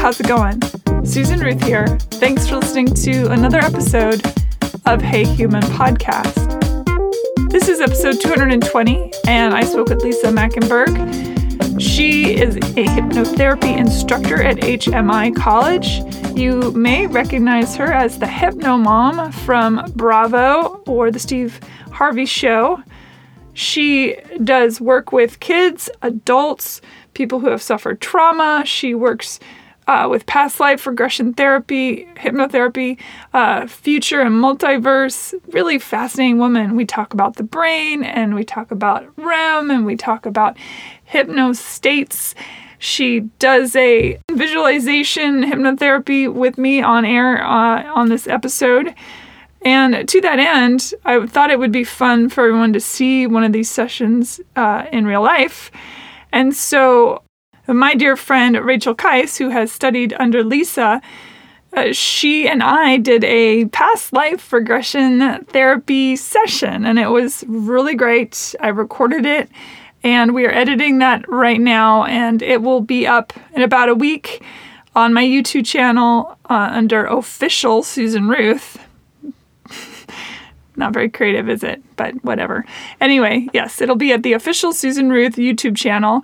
how's it going? Susan Ruth here. Thanks for listening to another episode of Hey Human Podcast. This is episode 220, and I spoke with Lisa Machenberg. She is a hypnotherapy instructor at HMI College. You may recognize her as the Hypno Mom from Bravo or the Steve Harvey Show. She does work with kids, adults, people who have suffered trauma. She works uh, with past life regression therapy, hypnotherapy, uh, future and multiverse. Really fascinating woman. We talk about the brain and we talk about REM and we talk about hypno states. She does a visualization hypnotherapy with me on air uh, on this episode. And to that end, I thought it would be fun for everyone to see one of these sessions uh, in real life. And so, my dear friend Rachel Kais, who has studied under Lisa, uh, she and I did a past life regression therapy session, and it was really great. I recorded it, and we are editing that right now, and it will be up in about a week on my YouTube channel uh, under official Susan Ruth. Not very creative, is it? But whatever. Anyway, yes, it'll be at the official Susan Ruth YouTube channel.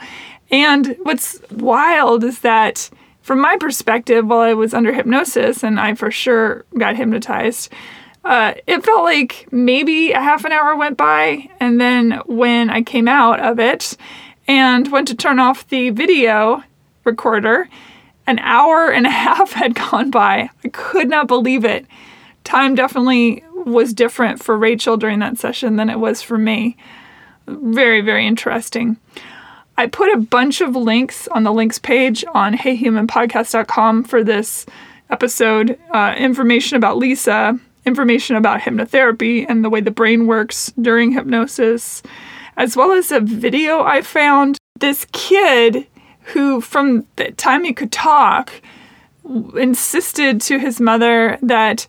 And what's wild is that, from my perspective, while I was under hypnosis and I for sure got hypnotized, uh, it felt like maybe a half an hour went by. And then when I came out of it and went to turn off the video recorder, an hour and a half had gone by. I could not believe it. Time definitely was different for Rachel during that session than it was for me. Very, very interesting. I put a bunch of links on the links page on heyhumanpodcast.com for this episode uh, information about Lisa, information about hypnotherapy and the way the brain works during hypnosis, as well as a video I found. This kid who, from the time he could talk, insisted to his mother that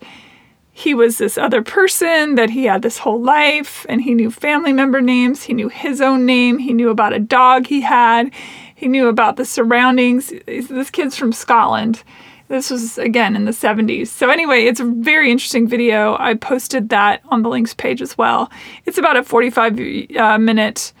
he was this other person, that he had this whole life, and he knew family member names, he knew his own name, he knew about a dog he had, he knew about the surroundings. This kid's from Scotland. This was again in the 70s. So, anyway, it's a very interesting video. I posted that on the links page as well. It's about a 45 uh, minute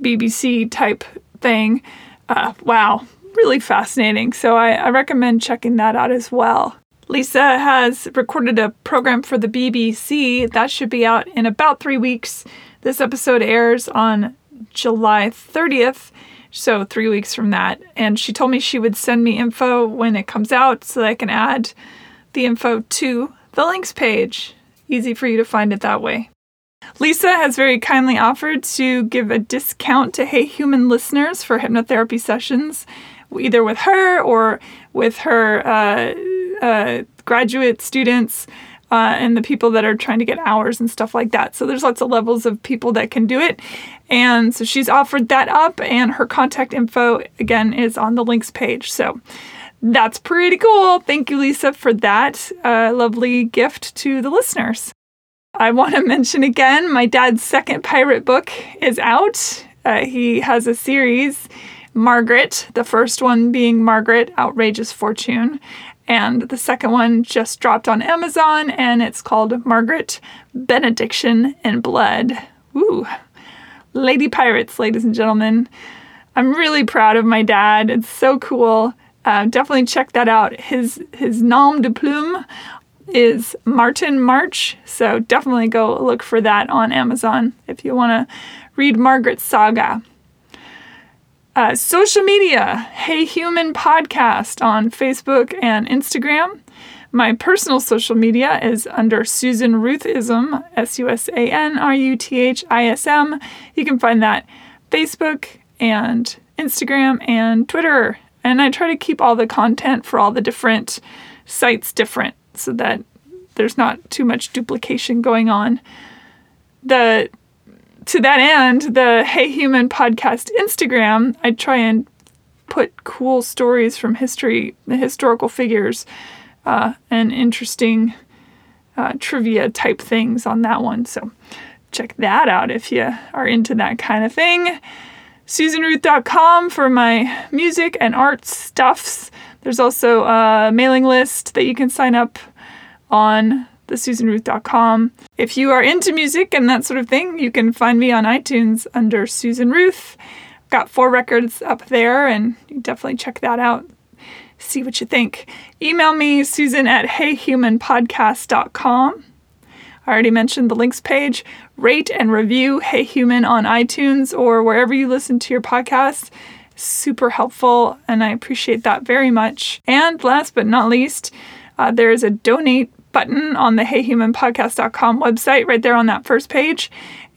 BBC type thing. Uh, wow, really fascinating. So, I, I recommend checking that out as well. Lisa has recorded a program for the BBC that should be out in about three weeks. This episode airs on July 30th, so three weeks from that. And she told me she would send me info when it comes out so that I can add the info to the links page. Easy for you to find it that way. Lisa has very kindly offered to give a discount to Hey Human listeners for hypnotherapy sessions, either with her or with her. Uh, uh, graduate students uh, and the people that are trying to get hours and stuff like that. So there's lots of levels of people that can do it. And so she's offered that up, and her contact info, again, is on the links page. So that's pretty cool. Thank you, Lisa, for that uh, lovely gift to the listeners. I want to mention again my dad's second pirate book is out. Uh, he has a series, Margaret, the first one being Margaret Outrageous Fortune, and the second one just dropped on Amazon and it's called Margaret Benediction and Blood. Woo! Lady Pirates, ladies and gentlemen. I'm really proud of my dad. It's so cool. Uh, definitely check that out. His his nom de plume is Martin March, so definitely go look for that on Amazon if you want to read Margaret's saga. Uh, social media, Hey Human Podcast on Facebook and Instagram. My personal social media is under Susan Ruthism, S U S A N R U T H I S M. You can find that Facebook and Instagram and Twitter. And I try to keep all the content for all the different sites different so that there's not too much duplication going on. The to that end, the Hey Human podcast Instagram, I try and put cool stories from history, the historical figures, uh, and interesting uh, trivia type things on that one. So check that out if you are into that kind of thing. SusanRuth.com for my music and art stuffs. There's also a mailing list that you can sign up on thesusanruth.com. If you are into music and that sort of thing, you can find me on iTunes under Susan Ruth. Got four records up there, and you definitely check that out. See what you think. Email me, Susan at heyhumanpodcast.com. I already mentioned the links page. Rate and review Hey Human on iTunes or wherever you listen to your podcasts. Super helpful, and I appreciate that very much. And last but not least, uh, there is a donate button on the heyhumanpodcast.com website right there on that first page.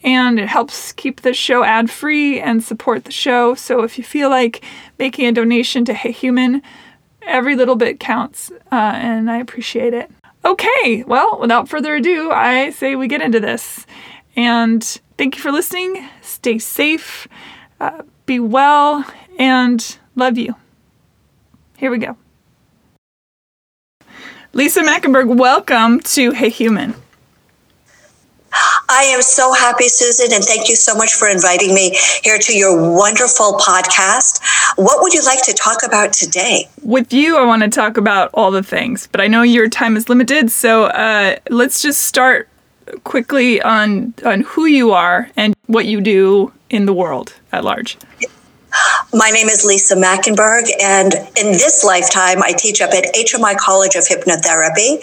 And it helps keep the show ad free and support the show. So if you feel like making a donation to Hey Human, every little bit counts, uh, and I appreciate it. Okay, well, without further ado, I say we get into this. And thank you for listening. Stay safe, uh, be well, and love you. Here we go. Lisa Machenberg, welcome to Hey Human. I am so happy, Susan, and thank you so much for inviting me here to your wonderful podcast. What would you like to talk about today? With you, I want to talk about all the things, but I know your time is limited, so uh, let's just start quickly on on who you are and what you do in the world at large. My name is Lisa Machenberg, and in this lifetime, I teach up at HMI College of Hypnotherapy.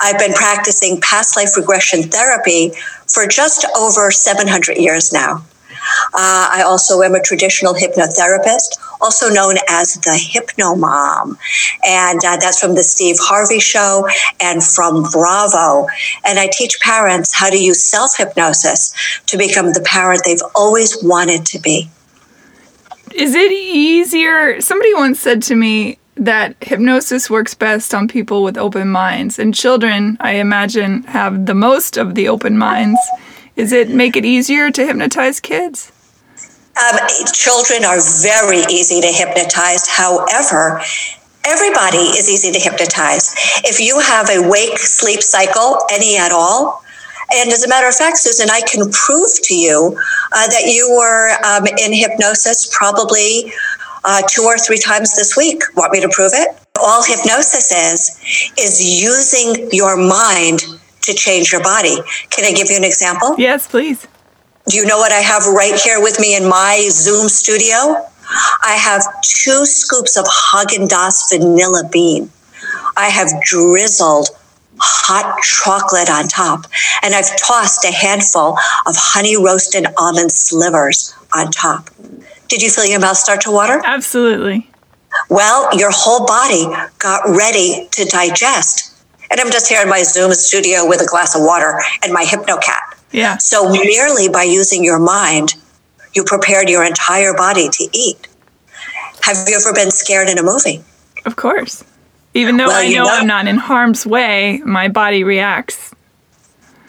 I've been practicing past life regression therapy for just over 700 years now. Uh, I also am a traditional hypnotherapist, also known as the Hypno Mom. And uh, that's from the Steve Harvey Show and from Bravo. And I teach parents how to use self hypnosis to become the parent they've always wanted to be. Is it easier? Somebody once said to me that hypnosis works best on people with open minds, and children, I imagine, have the most of the open minds. Is it make it easier to hypnotize kids? Um, children are very easy to hypnotize. However, everybody is easy to hypnotize. If you have a wake sleep cycle, any at all, and as a matter of fact, Susan, I can prove to you uh, that you were um, in hypnosis probably uh, two or three times this week. Want me to prove it? All hypnosis is, is using your mind to change your body. Can I give you an example? Yes, please. Do you know what I have right here with me in my Zoom studio? I have two scoops of Haagen Dazs vanilla bean. I have drizzled hot chocolate on top, and I've tossed a handful of honey roasted almond slivers on top. Did you feel your mouth start to water? Absolutely. Well, your whole body got ready to digest. And I'm just here in my Zoom studio with a glass of water and my HypnoCat. Yeah. So merely by using your mind, you prepared your entire body to eat. Have you ever been scared in a movie? Of course. Even though well, I know, know I'm not in harm's way, my body reacts.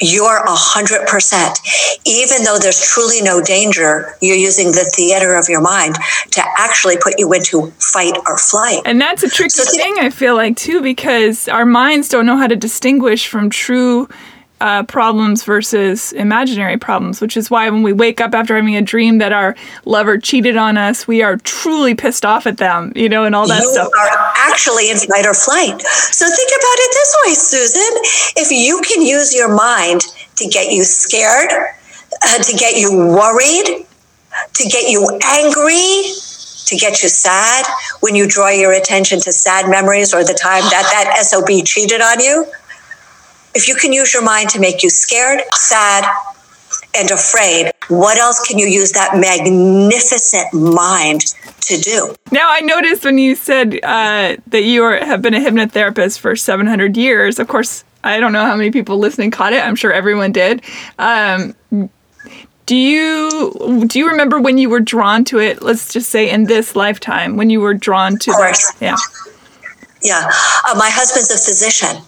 You're a hundred percent. Even though there's truly no danger, you're using the theater of your mind to actually put you into fight or flight. And that's a tricky so, thing, I feel like, too, because our minds don't know how to distinguish from true uh, problems versus imaginary problems, which is why when we wake up after having a dream that our lover cheated on us, we are truly pissed off at them, you know, and all that you stuff. are actually in fight or flight. So think about it this way, Susan. If you can use your mind to get you scared, uh, to get you worried, to get you angry, to get you sad, when you draw your attention to sad memories or the time that that SOB cheated on you, if you can use your mind to make you scared, sad, and afraid, what else can you use that magnificent mind to do? Now, I noticed when you said uh, that you are, have been a hypnotherapist for 700 years, of course, I don't know how many people listening caught it. I'm sure everyone did. Um, do you do you remember when you were drawn to it? Let's just say in this lifetime, when you were drawn to it. Yeah. Yeah. Uh, my husband's a physician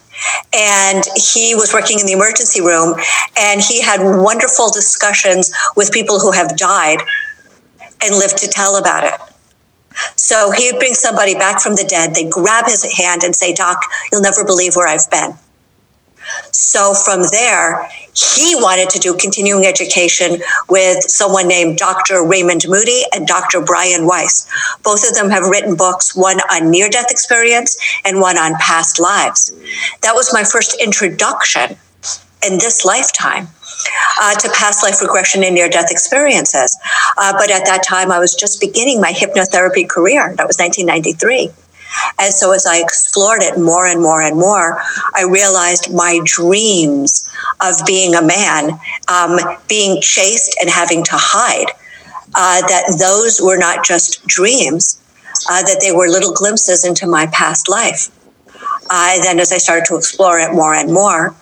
and he was working in the emergency room and he had wonderful discussions with people who have died and lived to tell about it. So he'd bring somebody back from the dead, they'd grab his hand and say, Doc, you'll never believe where I've been. So from there, he wanted to do continuing education with someone named Dr. Raymond Moody and Dr. Brian Weiss. Both of them have written books, one on near death experience and one on past lives. That was my first introduction in this lifetime. Uh, to past life regression and near death experiences. Uh, but at that time, I was just beginning my hypnotherapy career. That was 1993. And so as I explored it more and more and more, I realized my dreams of being a man, um, being chased and having to hide, uh, that those were not just dreams, uh, that they were little glimpses into my past life. Uh, then as I started to explore it more and more,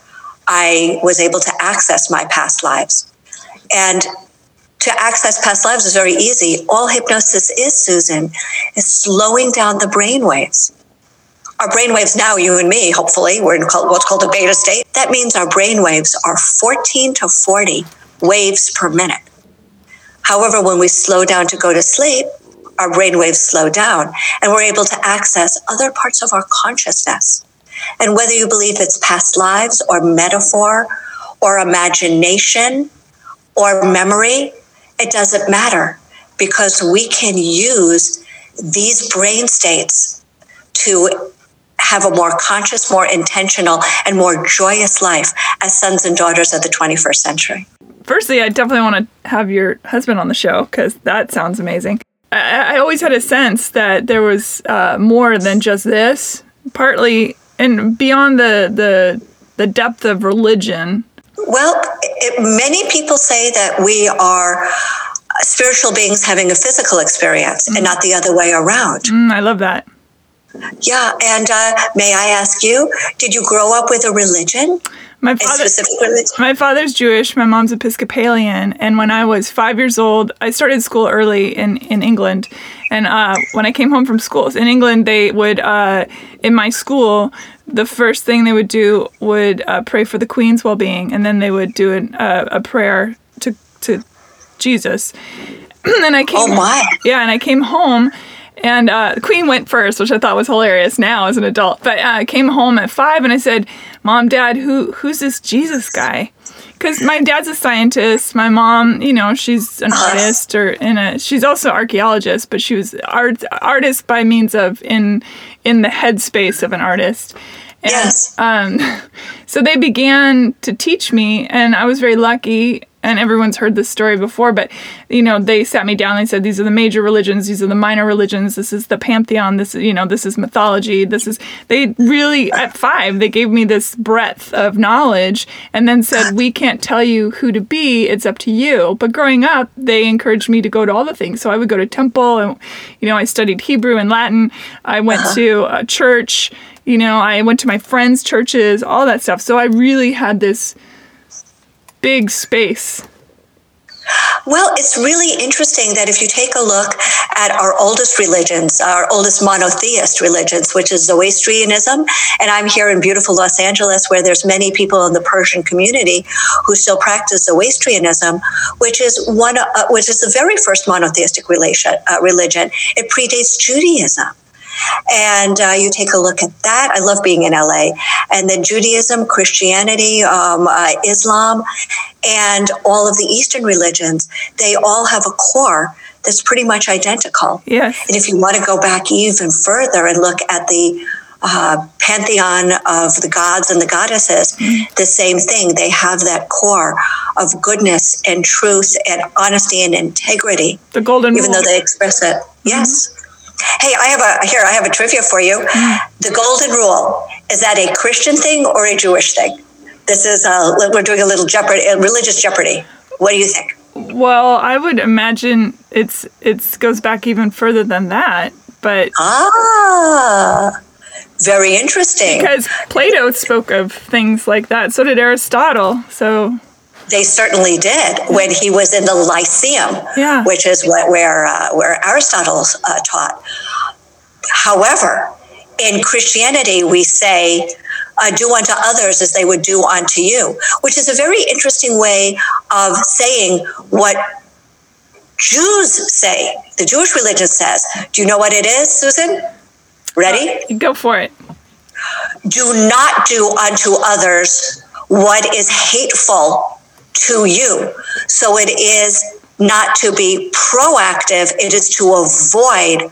I was able to access my past lives. And to access past lives is very easy. All hypnosis is, Susan, is slowing down the brain waves. Our brain waves now, you and me, hopefully, we're in what's called a beta state. That means our brain waves are 14 to 40 waves per minute. However, when we slow down to go to sleep, our brain waves slow down and we're able to access other parts of our consciousness. And whether you believe it's past lives or metaphor or imagination or memory, it doesn't matter because we can use these brain states to have a more conscious, more intentional, and more joyous life as sons and daughters of the 21st century. Firstly, I definitely want to have your husband on the show because that sounds amazing. I, I, always had a sense that there was uh, more than just this, partly and beyond the the the depth of religion well, it, many people say that we are spiritual beings having a physical experience mm. and not the other way around. Mm, I love that. Yeah, and uh, may I ask you, did you grow up with a religion? My father, my father's Jewish. My mom's Episcopalian. And when I was five years old, I started school early in, in England. And uh, when I came home from school in England, they would, uh, in my school, the first thing they would do would uh, pray for the Queen's well being. And then they would do an, uh, a prayer to, to Jesus. and I came, oh my. Yeah, and I came home and uh, the queen went first, which I thought was hilarious now as an adult. But uh, I came home at five and I said, Mom, Dad, who who's this Jesus guy? Because my dad's a scientist. My mom, you know, she's an artist or in a. She's also archaeologist, but she was art artist by means of in in the headspace of an artist. And, yes. Um, so they began to teach me, and I was very lucky and everyone's heard this story before, but you know, they sat me down. They said these are the major religions, these are the minor religions. This is the pantheon. This is you know, this is mythology. This is they really at five they gave me this breadth of knowledge, and then said we can't tell you who to be. It's up to you. But growing up, they encouraged me to go to all the things. So I would go to temple, and you know, I studied Hebrew and Latin. I went uh-huh. to a church. You know, I went to my friends' churches, all that stuff. So I really had this big space. Well, it's really interesting that if you take a look at our oldest religions, our oldest monotheist religions, which is Zoroastrianism, and I'm here in beautiful Los Angeles where there's many people in the Persian community who still practice Zoroastrianism, which is one, uh, which is the very first monotheistic relation, uh, religion. It predates Judaism. And uh, you take a look at that. I love being in LA. And then Judaism, Christianity, um, uh, Islam, and all of the Eastern religions, they all have a core that's pretty much identical. Yes. And if you want to go back even further and look at the uh, pantheon of the gods and the goddesses, mm-hmm. the same thing. They have that core of goodness and truth and honesty and integrity. The golden even rule. though they express it. Mm-hmm. Yes. Hey, I have a here. I have a trivia for you. The golden rule is that a Christian thing or a Jewish thing? This is uh, we're doing a little jeopardy, a religious jeopardy. What do you think? Well, I would imagine it's it goes back even further than that. But ah, very interesting. Because Plato spoke of things like that. So did Aristotle. So they certainly did when he was in the Lyceum, yeah. which is what, where uh, where Aristotle uh, taught. However, in Christianity, we say, uh, "Do unto others as they would do unto you," which is a very interesting way of saying what Jews say. The Jewish religion says. Do you know what it is, Susan? Ready? Uh, go for it. do not do unto others what is hateful to you. So it is not to be proactive, it is to avoid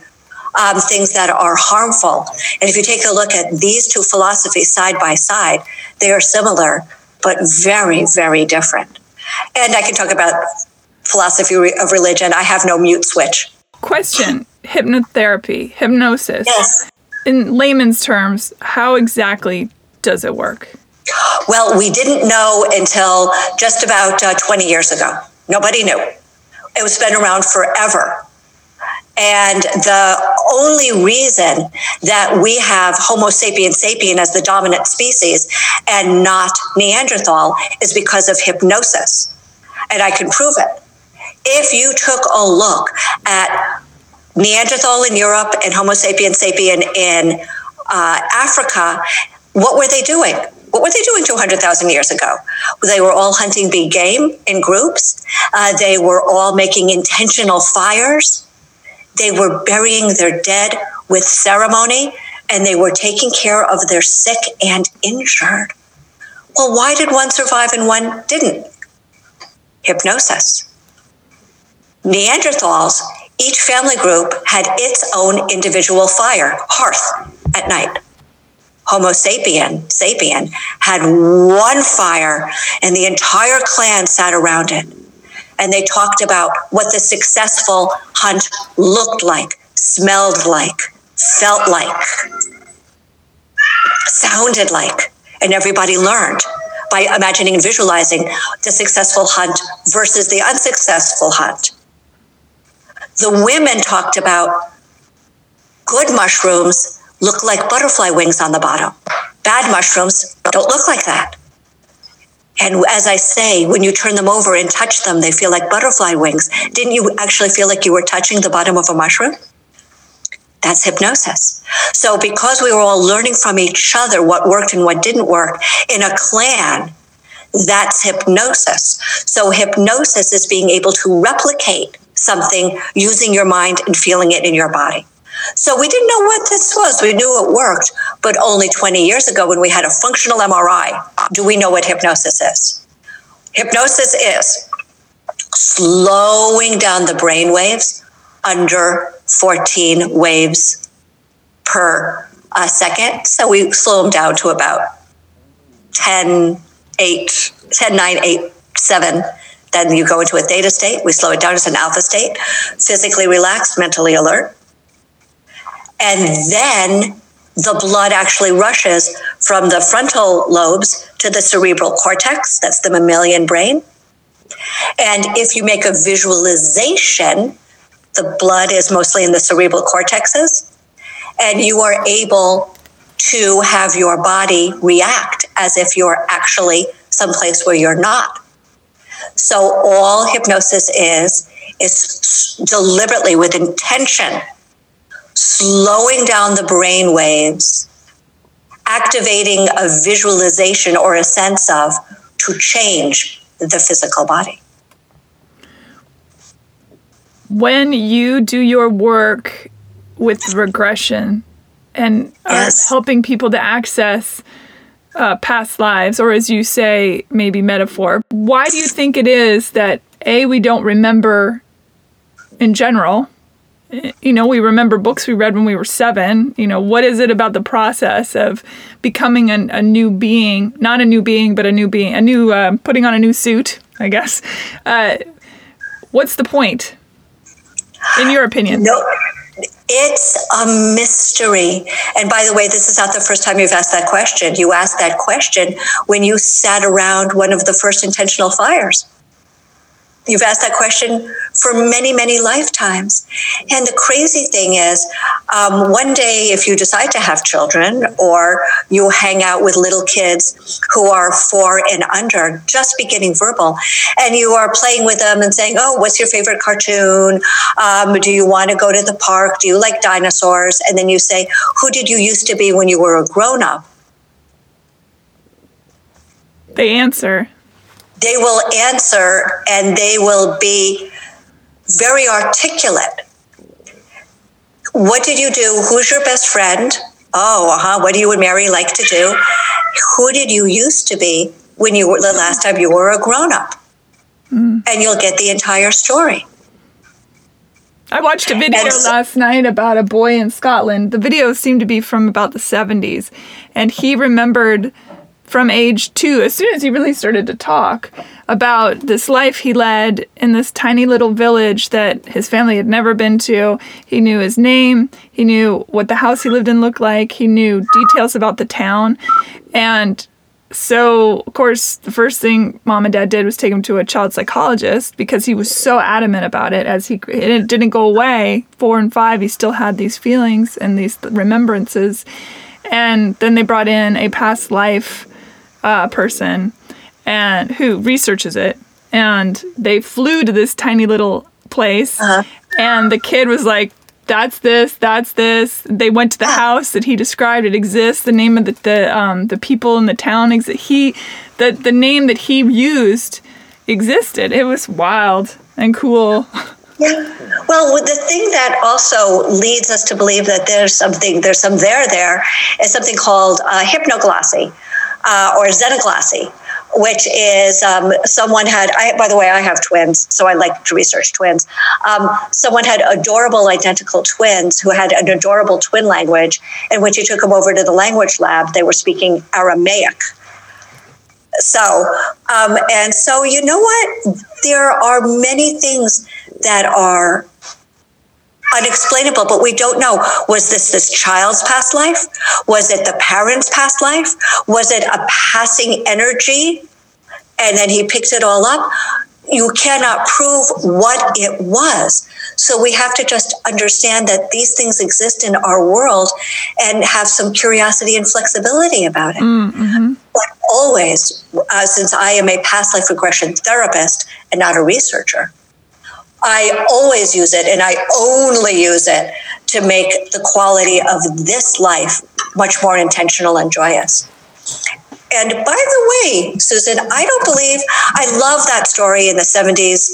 um, things that are harmful. And if you take a look at these two philosophies side by side, they are similar, but very, very different. And I can talk about philosophy of religion. I have no mute switch. Question hypnotherapy, hypnosis. Yes. In layman's terms, how exactly does it work? Well, we didn't know until just about uh, 20 years ago. Nobody knew. It was been around forever. And the only reason that we have Homo sapiens sapien as the dominant species and not Neanderthal is because of hypnosis. And I can prove it. If you took a look at Neanderthal in Europe and Homo sapiens sapien in uh, Africa, what were they doing? What were they doing 200,000 years ago? They were all hunting big game in groups. Uh, they were all making intentional fires. They were burying their dead with ceremony and they were taking care of their sick and injured. Well, why did one survive and one didn't? Hypnosis. Neanderthals, each family group had its own individual fire, hearth at night. Homo sapien, sapien, had one fire and the entire clan sat around it. And they talked about what the successful hunt looked like, smelled like, felt like, sounded like. And everybody learned by imagining and visualizing the successful hunt versus the unsuccessful hunt. The women talked about good mushrooms look like butterfly wings on the bottom. Bad mushrooms don't look like that. And as I say, when you turn them over and touch them, they feel like butterfly wings. Didn't you actually feel like you were touching the bottom of a mushroom? That's hypnosis. So, because we were all learning from each other what worked and what didn't work in a clan, that's hypnosis. So, hypnosis is being able to replicate something using your mind and feeling it in your body. So we didn't know what this was. We knew it worked, but only 20 years ago when we had a functional MRI, do we know what hypnosis is? Hypnosis is slowing down the brain waves under 14 waves per second. So we slow them down to about 10, 8, 10, 9, 8, 7. Then you go into a theta state. We slow it down to an alpha state, physically relaxed, mentally alert. And then the blood actually rushes from the frontal lobes to the cerebral cortex, that's the mammalian brain. And if you make a visualization, the blood is mostly in the cerebral cortexes, and you are able to have your body react as if you're actually someplace where you're not. So all hypnosis is is deliberately with intention slowing down the brain waves, activating a visualization or a sense of to change the physical body. When you do your work with regression and yes. helping people to access uh, past lives, or as you say, maybe metaphor, why do you think it is that A, we don't remember in general you know, we remember books we read when we were seven. You know, what is it about the process of becoming a, a new being, not a new being, but a new being, a new, uh, putting on a new suit, I guess. Uh, what's the point, in your opinion? No, it's a mystery. And by the way, this is not the first time you've asked that question. You asked that question when you sat around one of the first intentional fires. You've asked that question for many, many lifetimes. And the crazy thing is, um, one day, if you decide to have children or you hang out with little kids who are four and under, just beginning verbal, and you are playing with them and saying, Oh, what's your favorite cartoon? Um, do you want to go to the park? Do you like dinosaurs? And then you say, Who did you used to be when you were a grown up? They answer they will answer and they will be very articulate. What did you do? Who's your best friend? Oh, uh-huh. What do you and Mary like to do? Who did you used to be when you were the last time you were a grown up? Mm. And you'll get the entire story. I watched a video so, last night about a boy in Scotland. The video seemed to be from about the 70s. And he remembered from age two, as soon as he really started to talk, about this life he led in this tiny little village that his family had never been to. He knew his name, he knew what the house he lived in looked like, he knew details about the town. And so, of course, the first thing mom and dad did was take him to a child psychologist because he was so adamant about it. As he it didn't go away, four and five, he still had these feelings and these remembrances. And then they brought in a past life uh, person and who researches it, and they flew to this tiny little place, uh-huh. and the kid was like, "That's this, that's this." They went to the house that he described. It exists. The name of the the um, the people in the town exist. He the the name that he used existed. It was wild and cool. Yeah. Well, the thing that also leads us to believe that there's something, there's some there there, is something called uh, hypnoglossy uh, or xenoglossy, which is um, someone had, I, by the way, I have twins, so I like to research twins. Um, someone had adorable identical twins who had an adorable twin language. And when you took them over to the language lab, they were speaking Aramaic. So, um, and so, you know what? There are many things that are unexplainable, but we don't know. Was this this child's past life? Was it the parent's past life? Was it a passing energy? And then he picks it all up. You cannot prove what it was. So we have to just understand that these things exist in our world and have some curiosity and flexibility about it. Mm-hmm. But always, uh, since I am a past life regression therapist and not a researcher, I always use it and I only use it to make the quality of this life much more intentional and joyous. And by the way, Susan, I don't believe, I love that story in the 70s,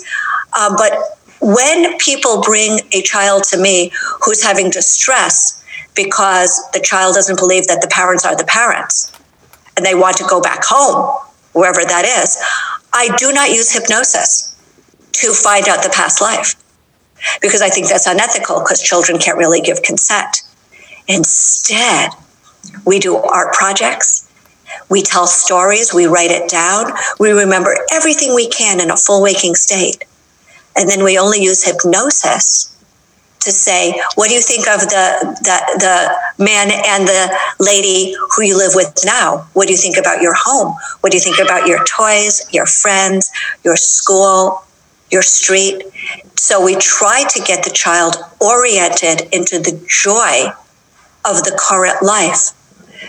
um, but when people bring a child to me who's having distress because the child doesn't believe that the parents are the parents and they want to go back home, wherever that is, I do not use hypnosis to find out the past life because I think that's unethical because children can't really give consent. Instead, we do art projects. We tell stories, we write it down, we remember everything we can in a full waking state. And then we only use hypnosis to say, what do you think of the, the, the man and the lady who you live with now? What do you think about your home? What do you think about your toys, your friends, your school, your street. So we try to get the child oriented into the joy of the current life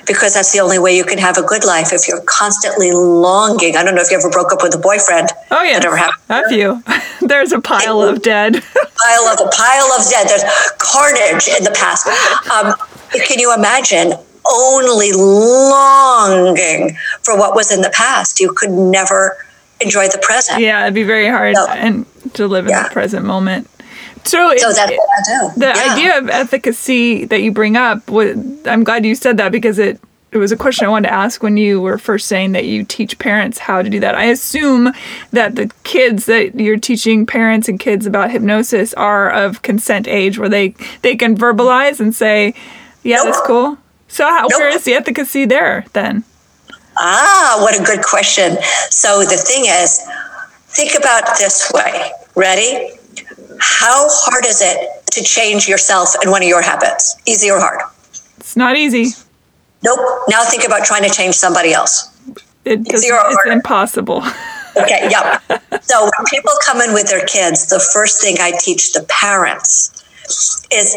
because that's the only way you can have a good life if you're constantly longing. I don't know if you ever broke up with a boyfriend. Oh yeah, ever happened. A few. There's a pile of dead. pile of a pile of dead. There's carnage in the past. Um, can you imagine only longing for what was in the past? You could never enjoy the present. Yeah, it'd be very hard so, and to live in the present moment. So, so that's what I do. The yeah. idea of efficacy that you bring up, I'm glad you said that because it it was a question I wanted to ask when you were first saying that you teach parents how to do that. I assume that the kids that you're teaching parents and kids about hypnosis are of consent age where they they can verbalize and say, "Yeah, nope. that's cool." So how, nope. where is the efficacy there then? Ah, what a good question. So the thing is, think about this way. Ready? How hard is it to change yourself and one of your habits? Easy or hard? It's not easy. Nope. Now think about trying to change somebody else. It it's impossible. okay, yep. So when people come in with their kids, the first thing I teach the parents is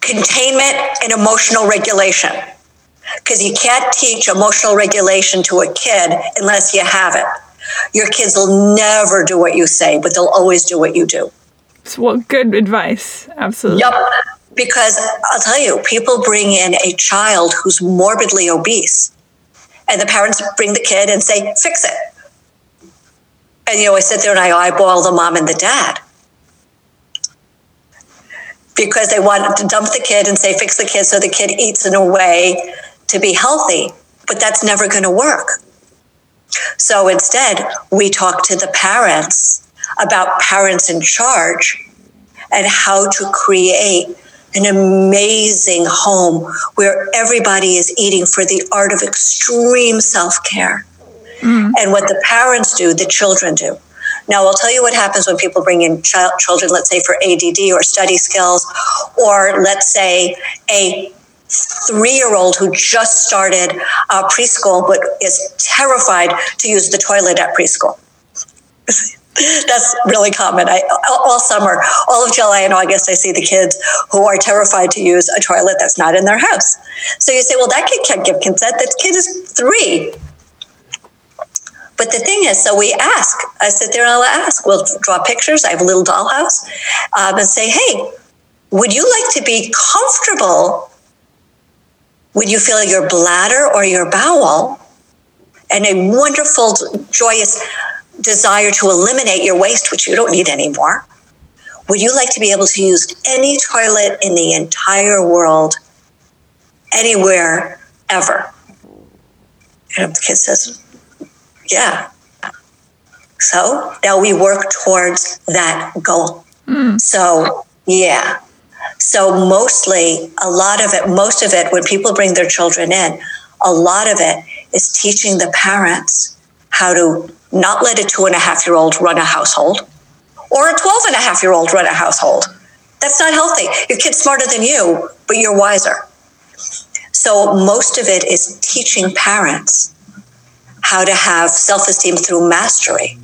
containment and emotional regulation because you can't teach emotional regulation to a kid unless you have it. Your kids will never do what you say, but they'll always do what you do. Well, good advice. Absolutely. Yep. Because I'll tell you, people bring in a child who's morbidly obese, and the parents bring the kid and say, fix it. And you know, I sit there and I eyeball the mom and the dad. because they want to dump the kid and say, fix the kid so the kid eats in a way to be healthy. But that's never going to work. So instead, we talk to the parents about parents in charge and how to create an amazing home where everybody is eating for the art of extreme self care. Mm. And what the parents do, the children do. Now, I'll tell you what happens when people bring in child, children, let's say for ADD or study skills, or let's say a three year old who just started uh, preschool but is terrified to use the toilet at preschool. That's really common. I, all summer, all of July and August, I see the kids who are terrified to use a toilet that's not in their house. So you say, well, that kid can't give consent. That kid is three. But the thing is, so we ask. I sit there and I'll ask. We'll draw pictures. I have a little dollhouse, um, and say, "Hey, would you like to be comfortable when you feel your bladder or your bowel, and a wonderful, joyous desire to eliminate your waste, which you don't need anymore? Would you like to be able to use any toilet in the entire world, anywhere, ever?" And the kid says, yeah. So now we work towards that goal. Mm. So, yeah. So, mostly, a lot of it, most of it, when people bring their children in, a lot of it is teaching the parents how to not let a two and a half year old run a household or a 12 and a half year old run a household. That's not healthy. Your kid's smarter than you, but you're wiser. So, most of it is teaching parents how to have self esteem through mastery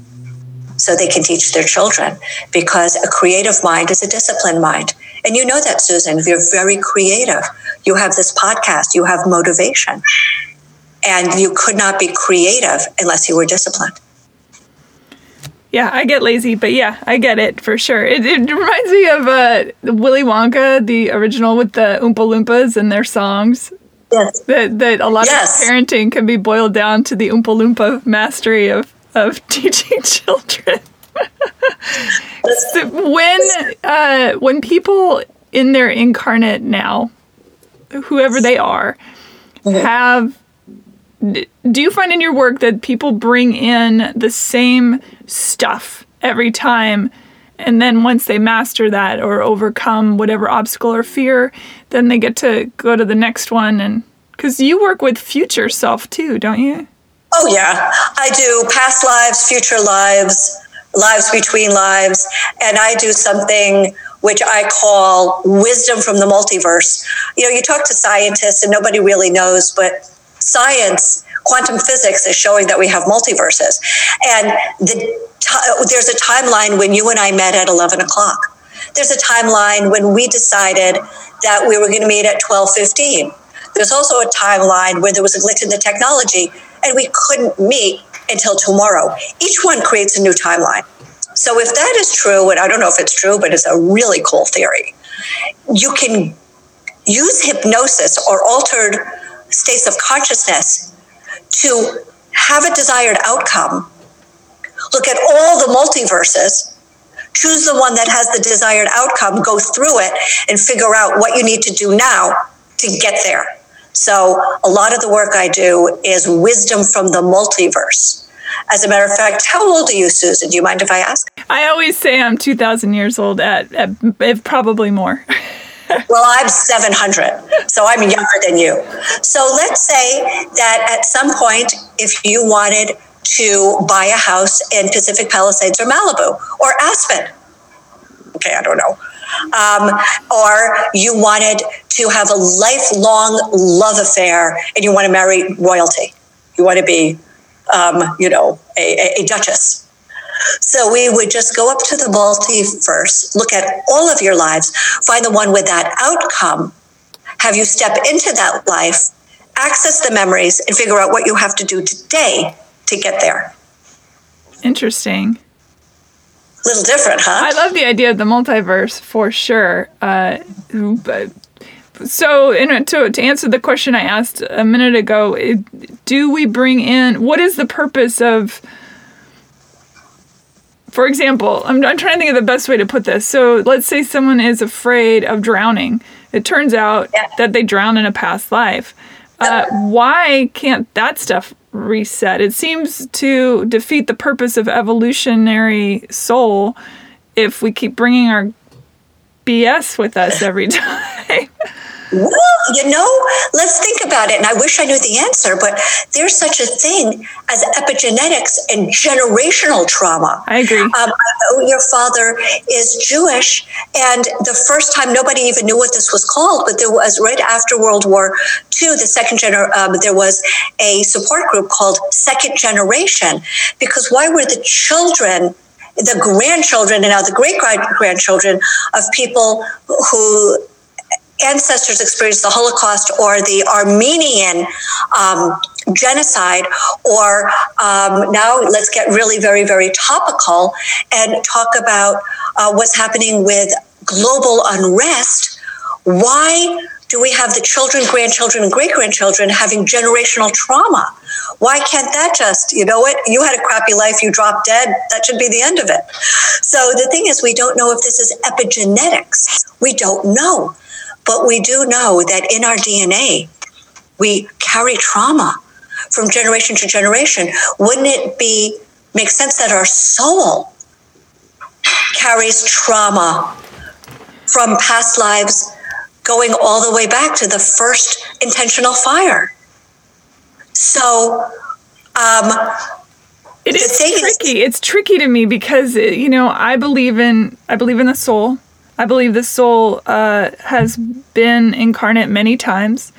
so they can teach their children because a creative mind is a disciplined mind. And you know that, Susan. You're very creative. You have this podcast, you have motivation. And you could not be creative unless you were disciplined. Yeah, I get lazy, but yeah, I get it for sure. It, it reminds me of uh, Willy Wonka, the original with the Oompa Loompas and their songs. Yes. That that a lot yes. of parenting can be boiled down to the Oompa Loompa mastery of of teaching children. So when uh, when people in their incarnate now, whoever they are, mm-hmm. have do you find in your work that people bring in the same stuff every time and then once they master that or overcome whatever obstacle or fear, then they get to go to the next one. And because you work with future self too, don't you? Oh, yeah. I do past lives, future lives, lives between lives. And I do something which I call wisdom from the multiverse. You know, you talk to scientists and nobody really knows, but science, quantum physics is showing that we have multiverses. And the there's a timeline when you and I met at 11 o'clock. There's a timeline when we decided that we were going to meet at 12:15. There's also a timeline where there was a glitch in the technology and we couldn't meet until tomorrow. Each one creates a new timeline. So if that is true, and I don't know if it's true, but it's a really cool theory, you can use hypnosis or altered states of consciousness to have a desired outcome look at all the multiverses, choose the one that has the desired outcome, go through it, and figure out what you need to do now to get there. So, a lot of the work I do is wisdom from the multiverse. As a matter of fact, how old are you, Susan? Do you mind if I ask? I always say I'm 2,000 years old, at, at, probably more. well, I'm 700, so I'm younger than you. So let's say that at some point, if you wanted to buy a house in Pacific Palisades or Malibu or Aspen. Okay, I don't know. Um, or you wanted to have a lifelong love affair and you want to marry royalty. You want to be, um, you know, a, a duchess. So we would just go up to the multiverse, look at all of your lives, find the one with that outcome, have you step into that life, access the memories, and figure out what you have to do today to get there. Interesting. Little different, huh? I love the idea of the multiverse for sure. Uh, but so, in, to, to answer the question I asked a minute ago, do we bring in what is the purpose of for example, I'm, I'm trying to think of the best way to put this. So let's say someone is afraid of drowning. It turns out Yeah. that they drowned in a past life. Uh, why can't that stuff reset? It seems to defeat the purpose of evolutionary soul if we keep bringing our BS with us every time. Well, you know, let's think about it. And I wish I knew the answer, but there's such a thing as epigenetics and generational trauma. I agree. Um, I your father is Jewish, and the first time nobody even knew what this was called, but there was right after World War II, the second gener- um, there was a support group called Second Generation, because why were the children the grandchildren and now the great grandchildren of people who ancestors experienced the Holocaust or the Armenian um, genocide, or um, now let's get really very, very topical and talk about uh, what's happening with global unrest. Why do we have the children, grandchildren, and great grandchildren having generational trauma? Why can't that just, you know what, you had a crappy life, you dropped dead, that should be the end of it. So the thing is, we don't know if this is epigenetics. We don't know. But we do know that in our DNA, we carry trauma from generation to generation. Wouldn't it be make sense that our soul carries trauma from past lives going all the way back to the first intentional fire? So, um, It is tricky. it's tricky to me because you know I believe in I believe in the soul. I believe the soul uh, has been incarnate many times.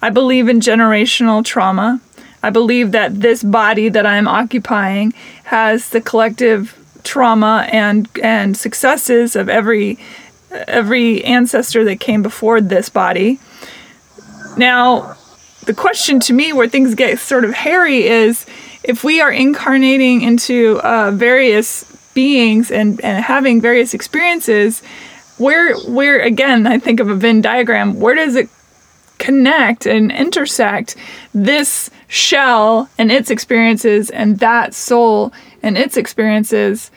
I believe in generational trauma. I believe that this body that I'm occupying has the collective trauma and and successes of every every ancestor that came before this body. Now, the question to me where things get sort of hairy is if we are incarnating into uh, various beings and, and having various experiences, where where again I think of a Venn diagram, where does it connect and intersect this shell and its experiences and that soul and its experiences?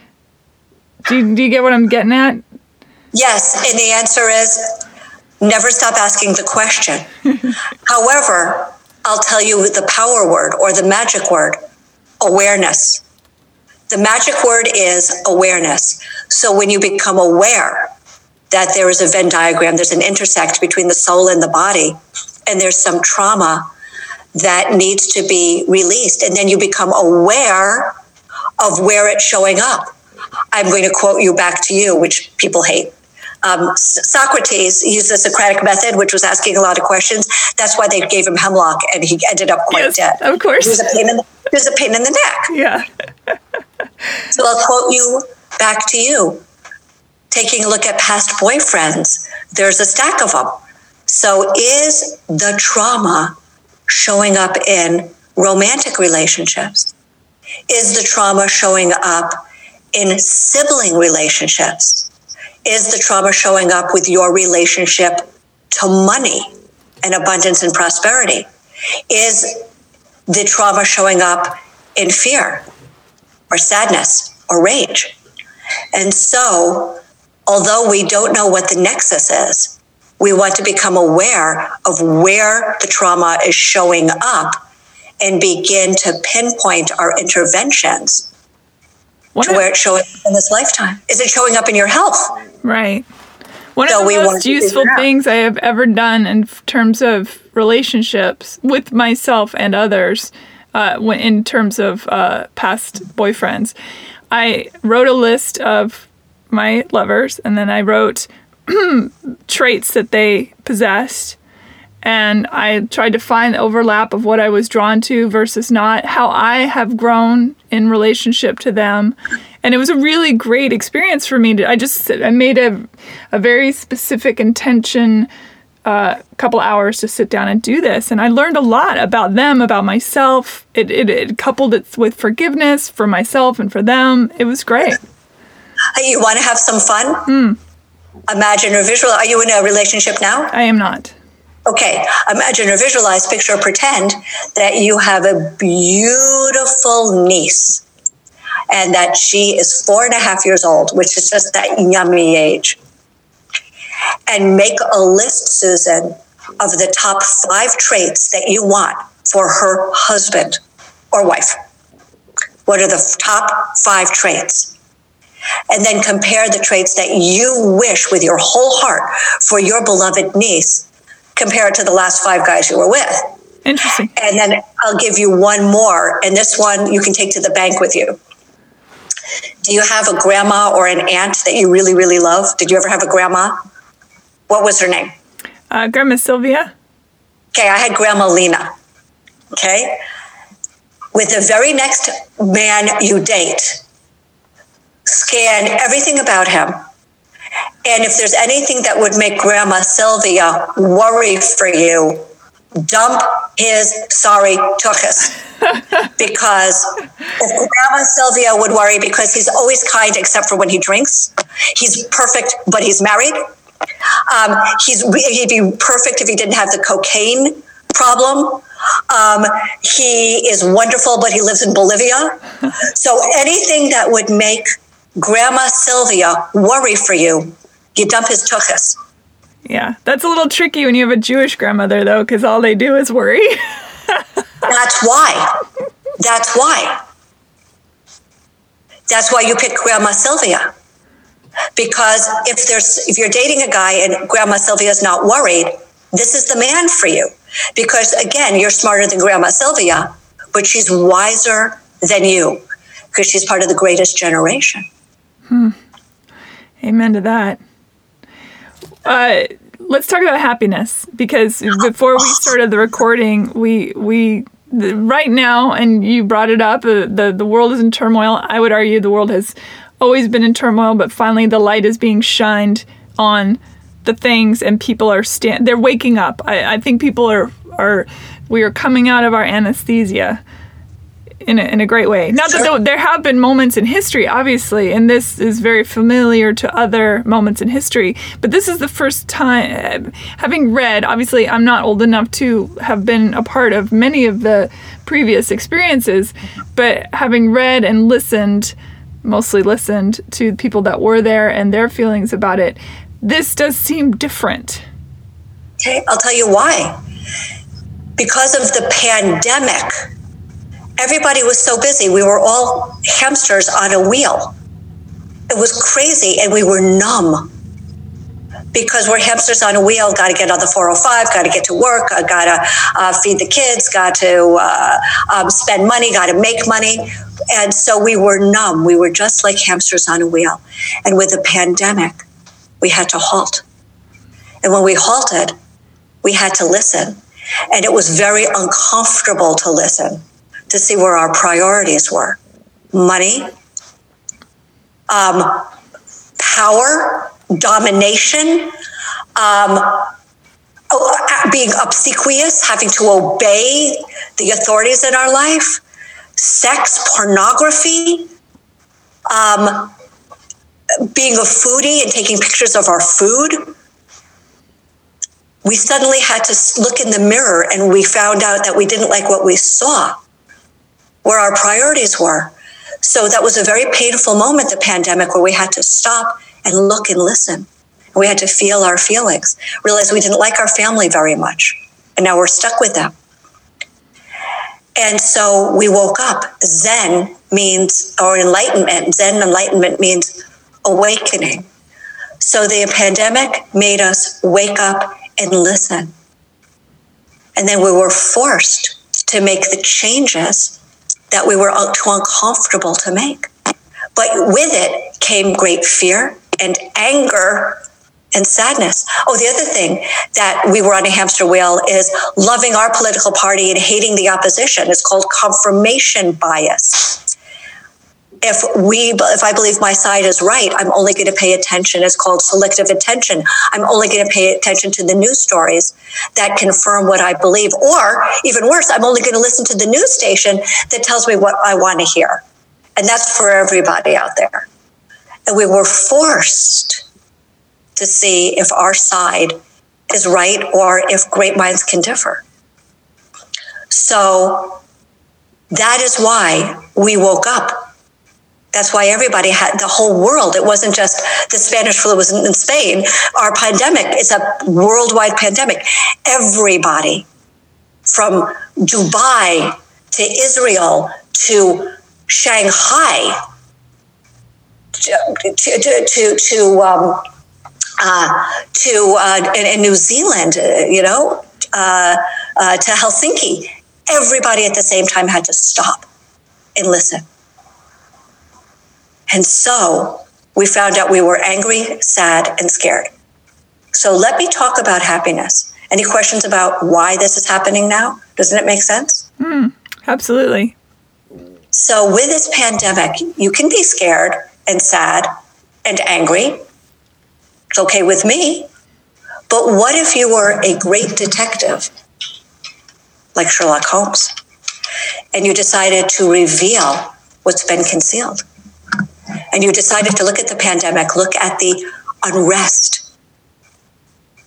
Do you, do you get what I'm getting at? Yes, and the answer is never stop asking the question. However, I'll tell you the power word or the magic word awareness. The magic word is awareness. So when you become aware that there is a Venn diagram, there's an intersect between the soul and the body, and there's some trauma that needs to be released, and then you become aware of where it's showing up. I'm going to quote you back to you, which people hate. Um, Socrates used the Socratic method, which was asking a lot of questions. That's why they gave him hemlock, and he ended up quite Yes, dead. of course. there's a pain in the, he a pain in the neck. Yeah. So I'll quote you back to you. Taking a look at past boyfriends, there's a stack of them. So is the trauma showing up in romantic relationships? Is the trauma showing up in sibling relationships? Is the trauma showing up with your relationship to money and abundance and prosperity? Is the trauma showing up in fear or sadness or rage? And so, although we don't know what the nexus is, we want to become aware of where the trauma is showing up and begin to pinpoint our interventions One to of- where it's showing up in this lifetime. Is it showing up in your health? Right. One So of the most useful things I have ever done in terms of relationships with myself and others, uh, in terms of uh, past boyfriends, I wrote a list of my lovers and then I wrote traits that they possessed and I tried to find the overlap of what I was drawn to versus not, how I have grown in relationship to them. And it was a really great experience for me. To, I just I made a, a very specific intention a couple hours to sit down and do this. And I learned a lot about them, about myself. It, it, it coupled it with forgiveness for myself and for them. It was great. Hey, You want to have some fun? Hmm. Imagine or visualize. Are you in a relationship now? I am not. Okay, imagine or visualize, picture or pretend that you have a beautiful niece and that she is four and a half years old, which is just that yummy age. And make a list, Susan, of the top five traits that you want for her husband or wife. What are the top five traits? And then compare the traits that you wish with your whole heart for your beloved niece compared to the last five guys you were with. Interesting. And then I'll give you one more, and this one you can take to the bank with you. Do you have a grandma or an aunt that you really, really love? Did you ever have a grandma? What was her name? Uh, grandma Sylvia. Okay, I had Grandma Lena. Okay. With the very next man you date, scan everything about him. And if there's anything that would make Grandma Sylvia worry for you, dump his sorry tuchus. because if Grandma Sylvia would worry because he's always kind except for when he drinks. He's perfect, but he's married. Um, he's he'd be perfect if he didn't have the cocaine problem. Um, he is wonderful, but he lives in Bolivia. so anything that would make Grandma Sylvia worry for you, you dump his tuchus. Yeah, that's a little tricky when you have a Jewish grandmother, though, because all they do is worry. that's why. That's why. That's why you pick Grandma Sylvia. Because if there's if you're dating a guy and Grandma Sylvia is not worried, this is the man for you. Because again, you're smarter than Grandma Sylvia, but she's wiser than you because she's part of the greatest generation. Hmm. Amen to that. Uh, let's talk about happiness because before we started the recording, we we the, right now, and you brought it up. Uh, the the world is in turmoil. I would argue the world has always been in turmoil, but finally the light is being shined on the things, and people are stand. They're waking up. I, I think people are are we are coming out of our anesthesia in a, in a great way. Not that there have been moments in history, obviously, and this is very familiar to other moments in history, but this is the first time, having read, obviously, I'm not old enough to have been a part of many of the previous experiences, but having read and listened, mostly listened to people that were there and their feelings about it, this does seem different. Okay, I'll tell you why. Because of the pandemic, everybody was so busy. We were all hamsters on a wheel. It was crazy, and we were numb because we're hamsters on a wheel. Got to get on the 405, got to get to work, got to uh, feed the kids, got to uh, um, spend money, got to make money. And so we were numb. We were just like hamsters on a wheel. And with the pandemic, we had to halt. And when we halted, we had to listen. And it was very uncomfortable to listen to see where our priorities were money, um, power, domination, um, oh, being obsequious, having to obey the authorities in our life, sex, pornography, um, being a foodie and taking pictures of our food. We suddenly had to look in the mirror and we found out that we didn't like what we saw where our priorities were. So that was a very painful moment, the pandemic, where we had to stop and look and listen. We had to feel our feelings, realize we didn't like our family very much, and now we're stuck with them. And so we woke up. Zen means, or enlightenment, Zen enlightenment means awakening. So the pandemic made us wake up and listen. And then we were forced to make the changes that we were too uncomfortable to make. But with it came great fear and anger and sadness. Oh, the other thing that we were on a hamster wheel is loving our political party and hating the opposition. It's called confirmation bias if we if i believe my side is right i'm only going to pay attention it's called selective attention. I'm only going to pay attention to the news stories that confirm what i believe or even worse i'm only going to listen to the news station that tells me what i want to hear. And that's for everybody out there. And we were forced to see if our side is right or if great minds can differ. So that is why we woke up That's why everybody had the whole world. It wasn't just the Spanish flu was in Spain. Our pandemic is a worldwide pandemic. Everybody from Dubai to Israel to Shanghai to to to, to um, uh, to uh, in, in, New Zealand, uh, you know, uh, uh, to Helsinki. Everybody at the same time had to stop and listen. And so we found out we were angry, sad, and scared. So let me talk about happiness. Any questions about why this is happening now? Doesn't it make sense? Mm, absolutely. So, with this pandemic, you can be scared and sad and angry. It's okay with me. But what if you were a great detective, like Sherlock Holmes, and you decided to reveal what's been concealed? And you decided to look at the pandemic, look at the unrest,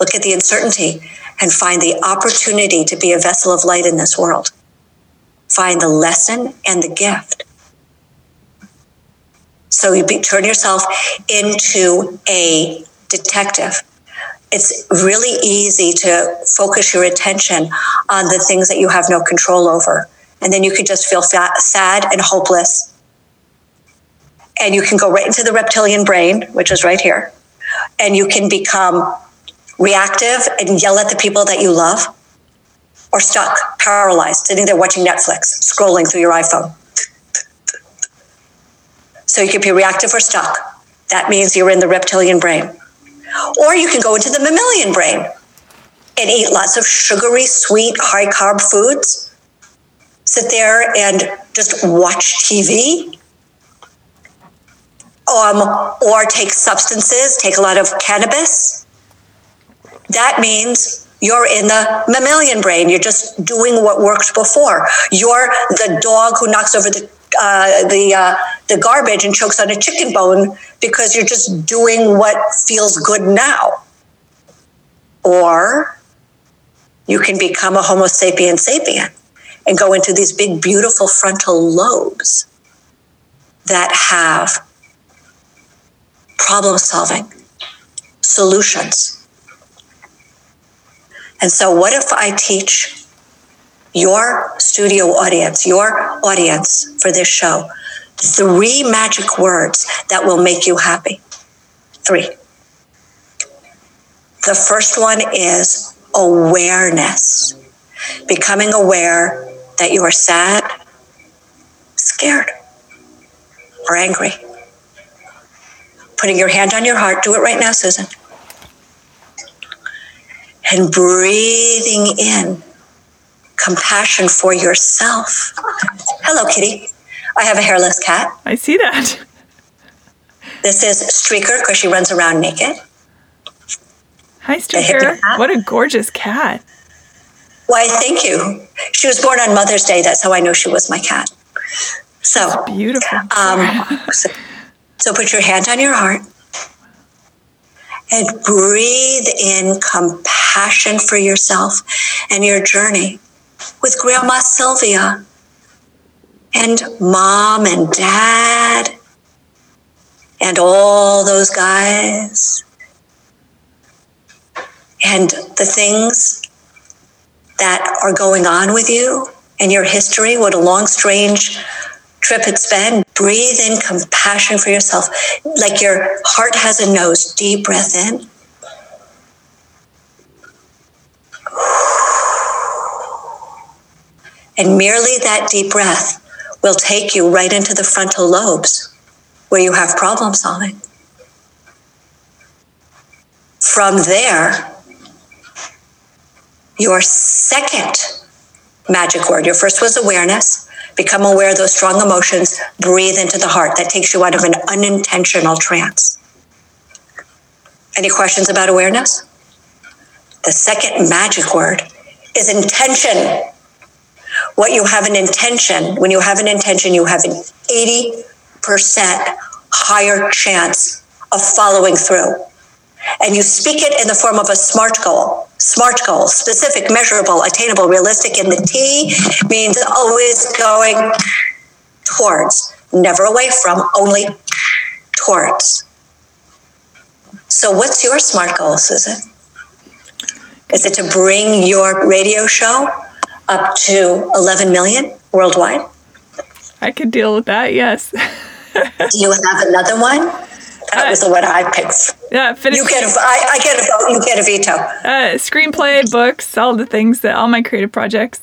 look at the uncertainty, and find the opportunity to be a vessel of light in this world. Find the lesson and the gift. So you be, turn yourself into a detective. It's really easy to focus your attention on the things that you have no control over. And then you could just feel fat, sad and hopeless. And you can go right into the reptilian brain, which is right here. And you can become reactive and yell at the people that you love, or stuck, paralyzed, sitting there watching Netflix, scrolling through your iPhone. So you can be reactive or stuck. That means you're in the reptilian brain. Or you can go into the mammalian brain and eat lots of sugary, sweet, high carb foods. Sit there and just watch TV. Um, or take substances, take a lot of cannabis. That means you're in the mammalian brain. You're just doing what worked before. You're the dog who knocks over the uh, the uh, the garbage and chokes on a chicken bone because you're just doing what feels good now. Or you can become a Homo sapien sapien and go into these big, beautiful frontal lobes that have problem solving solutions. And so, what if I teach your studio audience, your audience for this show, three magic words that will make you happy. Three. The first one is awareness, becoming aware that you are sad, scared, or angry. Putting your hand on your heart, do it right now, Susan. And breathing in compassion for yourself. Hello, kitty. I have a hairless cat. I see that. This is Streaker because she runs around naked. Hi, Streaker. What a gorgeous cat. Why, thank you. She was born on Mother's Day. That's how I know she was my cat. So That's beautiful. Um, so, put your hand on your heart and breathe in compassion for yourself and your journey with Grandma Sylvia and mom and dad and all those guys and the things that are going on with you and your history, what a long, strange trip it's been. Breathe in compassion for yourself, like your heart has a nose. Deep breath in. And merely that deep breath will take you right into the frontal lobes where you have problem solving. From there, your second magic word, your first was awareness. Become aware of those strong emotions. Breathe into the heart. That takes you out of an unintentional trance. Any questions about awareness? The second magic word is intention what you have an intention, when you have an intention, you have an 80% higher chance of following through. And you speak it in the form of a SMART goal. SMART goals specific, measurable, attainable, realistic. And the T means always going towards. never away from, only towards. So, what's your SMART goal, Susan? Is it to bring your radio show up to 11 million worldwide? I could deal with that, yes. Do you have another one? That was the one I picked. Yeah, finish. You get a, I, I get a vote, you get a veto. uh, screenplay, books, all the things that all my creative projects.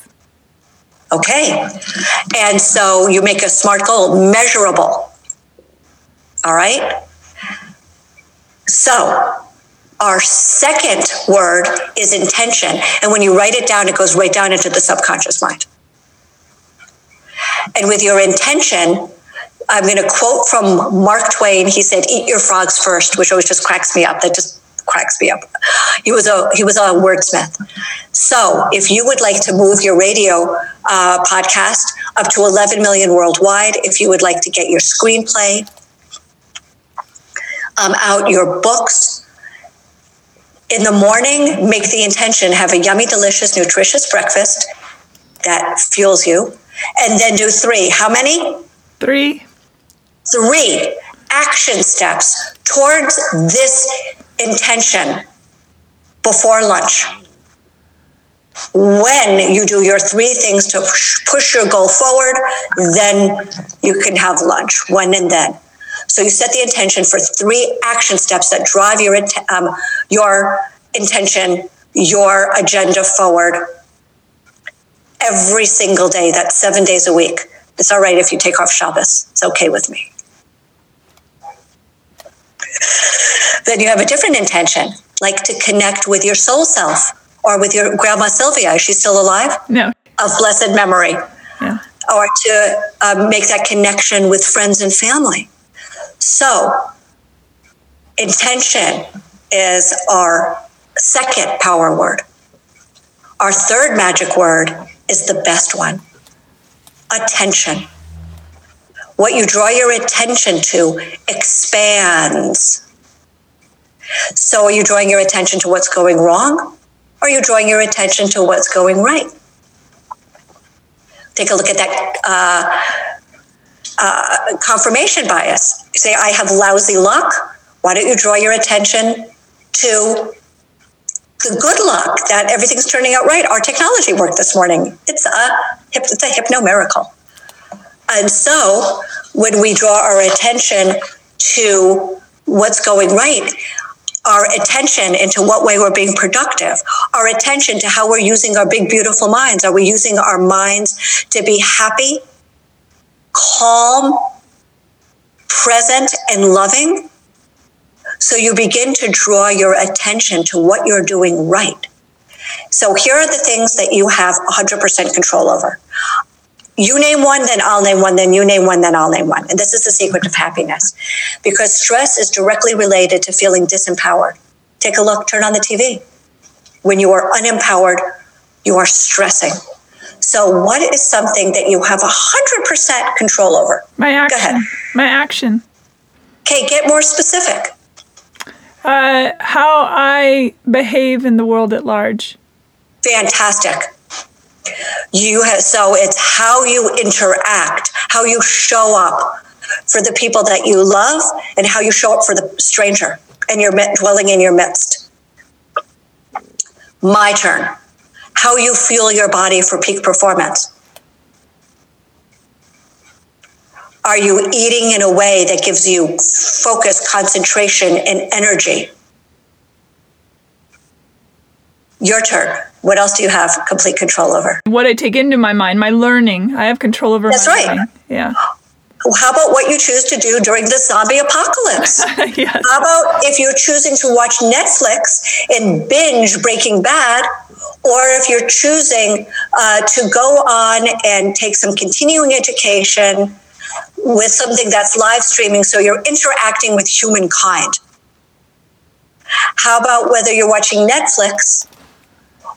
Okay. And so you make a SMART goal measurable. All right. So our second word is intention. And when you write it down, it goes right down into the subconscious mind. And with your intention, I'm going to quote from Mark Twain. He said, "Eat your frogs first," which always just cracks me up. That just cracks me up. He was a he was a wordsmith. So, if you would like to move your radio uh, podcast up to 11 million worldwide, if you would like to get your screenplay um, out, your books. In the morning, make the intention, have a yummy, delicious, nutritious breakfast that fuels you. And then do three. How many? Three. Three action steps towards this intention before lunch. When you do your three things to push, your goal forward, then you can have lunch. When and then. So you set the intention for three action steps that drive your um, your intention, your agenda forward every single day. That's seven days a week. It's all right if you take off Shabbos. It's okay with me. Then you have a different intention, like to connect with your soul self or with your grandma Sylvia. Is she still alive? No. Of blessed memory. Yeah. Or to um, make that connection with friends and family. So, intention is our second power word. Our third magic word is the best one attention. What you draw your attention to expands. So, are you drawing your attention to what's going wrong? Or are you drawing your attention to what's going right? Take a look at that uh, uh, confirmation bias. You say, I have lousy luck. Why don't you draw your attention to the good luck that everything's turning out right? Our technology worked this morning. It's a, it's a hypno miracle. And so when we draw our attention to what's going right, our attention into what way we're being productive, our attention to how we're using our big, beautiful minds. Are we using our minds to be happy, calm, present, and loving? So you begin to draw your attention to what you're doing right. So here are the things that you have 100% control over. You name one, then I'll name one, then you name one, then I'll name one. And this is the secret of happiness because stress is directly related to feeling disempowered. Take a look, turn on the TV. When you are unempowered, you are stressing. So, what is something that you have 100% control over? My action. Go ahead. My action. Okay, get more specific. Uh, how I behave in the world at large. Fantastic. You have, so it's how you interact, how you show up for the people that you love, and how you show up for the stranger and you're dwelling in your midst. My turn. How you fuel your body for peak performance. Are you eating in a way that gives you focus, concentration, and energy? Your turn. What else do you have complete control over? What I take into my mind, my learning. I have control over That's my right. learning. Yeah. How about what you choose to do during the zombie apocalypse? yes. How about if you're choosing to watch Netflix and binge Breaking Bad, or if you're choosing uh, to go on and take some continuing education with something that's live streaming so you're interacting with humankind? How about whether you're watching Netflix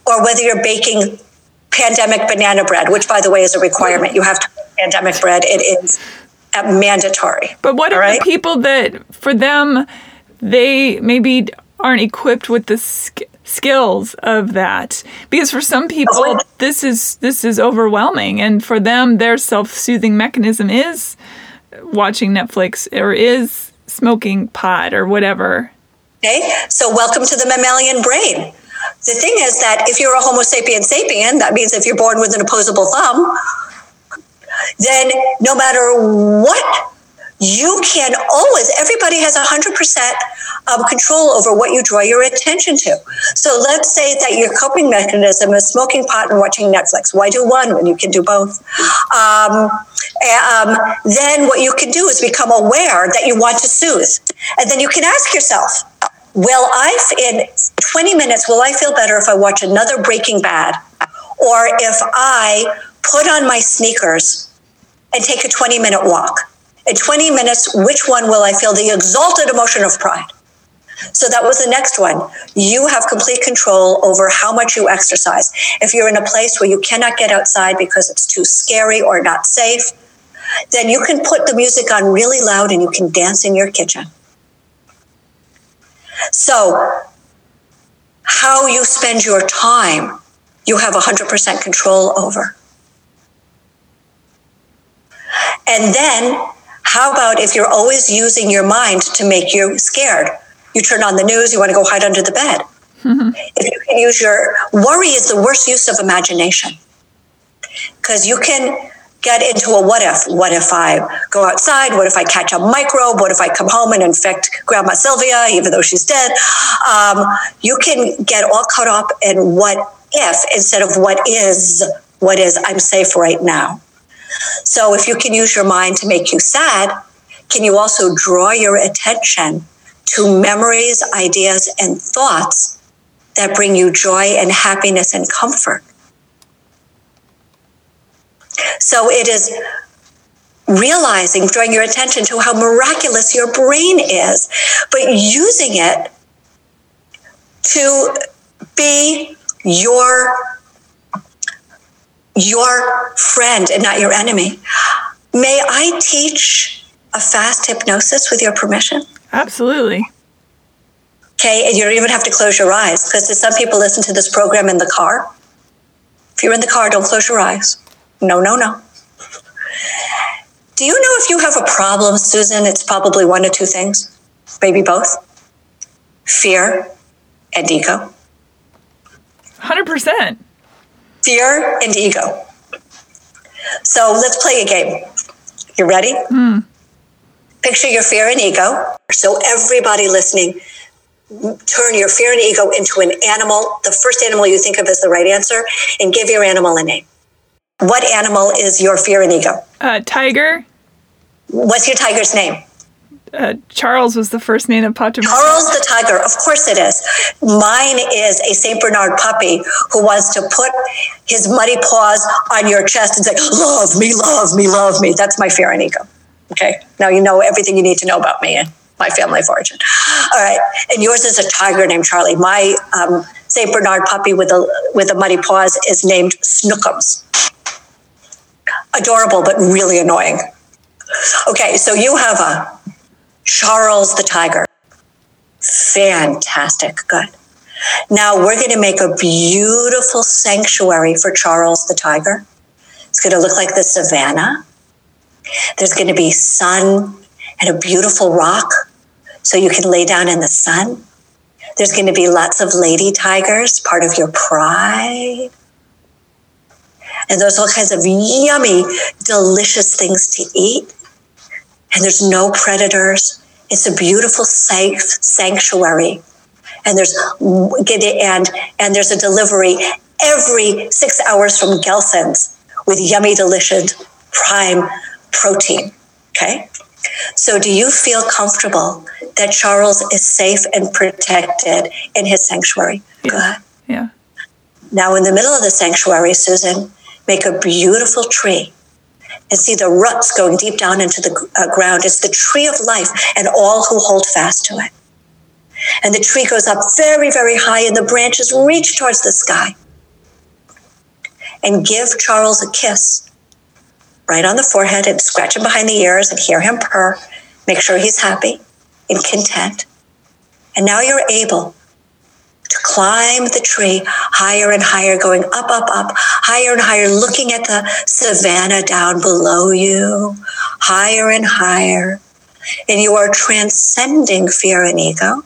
or whether you're baking pandemic banana bread, which, by the way, is a requirement? You have to make pandemic bread. It is uh, mandatory. But what are right? the people that, for them, they maybe aren't equipped with the sk- skills of that? Because for some people, this is this is overwhelming, and for them, their self-soothing mechanism is watching Netflix or is smoking pot or whatever. Okay, so welcome to the mammalian brain. The thing is that if you're a Homo sapien sapien, that means if you're born with an opposable thumb, then no matter what you can always, everybody has 100% um, control over what you draw your attention to. So let's say that your coping mechanism is smoking pot and watching Netflix. Why do one when you can do both? Um, um, then what you can do is become aware that you want to soothe. And then you can ask yourself, will I, in 20 minutes, will I feel better if I watch another Breaking Bad? Or if I put on my sneakers and take a 20 minute walk? In 20 minutes, which one will I feel the exalted emotion of pride? So that was the next one. You have complete control over how much you exercise. If you're in a place where you cannot get outside because it's too scary or not safe, then you can put the music on really loud and you can dance in your kitchen. So, how you spend your time, you have 100% control over. And then, how about if you're always using your mind to make you scared? You turn on the news, you want to go hide under the bed. Mm-hmm. If you can use your worry is the worst use of imagination. Because you can get into a what if. What if I go outside? What if I catch a microbe? What if I come home and infect Grandma Sylvia, even though she's dead? Um, you can get all caught up in what if instead of what is, what is, I'm safe right now. So if you can use your mind to make you sad, can you also draw your attention to memories, ideas, and thoughts that bring you joy and happiness and comfort? So it is realizing, drawing your attention to how miraculous your brain is, but using it to be your your friend and not your enemy. May I teach a fast hypnosis with your permission? Absolutely. Okay, and you don't even have to close your eyes because some people listen to this program in the car. If you're in the car, don't close your eyes. No, no, no. Do you know if you have a problem, Susan? It's probably one of two things, maybe both fear and ego. 100% fear and ego. So let's play a game. You ready? Mm. Picture your fear and ego. So everybody listening, turn your fear and ego into an animal. The first animal you think of is the right answer, and give your animal a name. What animal is your fear and ego? Uh, tiger. What's your tiger's name? uh, Charles was the first name of in Charles the tiger, of course it is. Mine is a Saint Bernard puppy who wants to put his muddy paws on your chest and say, "Love me, love me, love me." That's my fear and ego. Okay, now you know everything you need to know about me and my family of origin. All right, and yours is a tiger named Charlie. My um, Saint Bernard puppy with a with the muddy paws is named Snookums. Adorable, but really annoying. Okay, so you have a Charles the Tiger. Fantastic. Good. Now we're going to make a beautiful sanctuary for Charles the Tiger. It's going to look like the savannah. There's going to be sun and a beautiful rock so you can lay down in the sun. There's going to be lots of lady tigers, part of your pride. And there's all kinds of yummy, delicious things to eat and there's no predators. It's a beautiful, safe sanctuary. And there's and and there's a delivery every six hours from Gelson's with yummy, delicious prime protein. Okay. So, do you feel comfortable that Charles is safe and protected in his sanctuary? Yeah. Good. Yeah. Now, in the middle of the sanctuary, Susan, make a beautiful tree and see the roots going deep down into the uh, ground. It's the tree of life and all who hold fast to it. And the tree goes up very, very high, and the branches reach towards the sky. And give Charles a kiss right on the forehead and scratch him behind the ears and hear him purr. Make sure he's happy and content. And now you're able climb the tree higher and higher, going up, up, up, higher and higher, looking at the savannah down below you, higher and higher. And you are transcending fear and ego,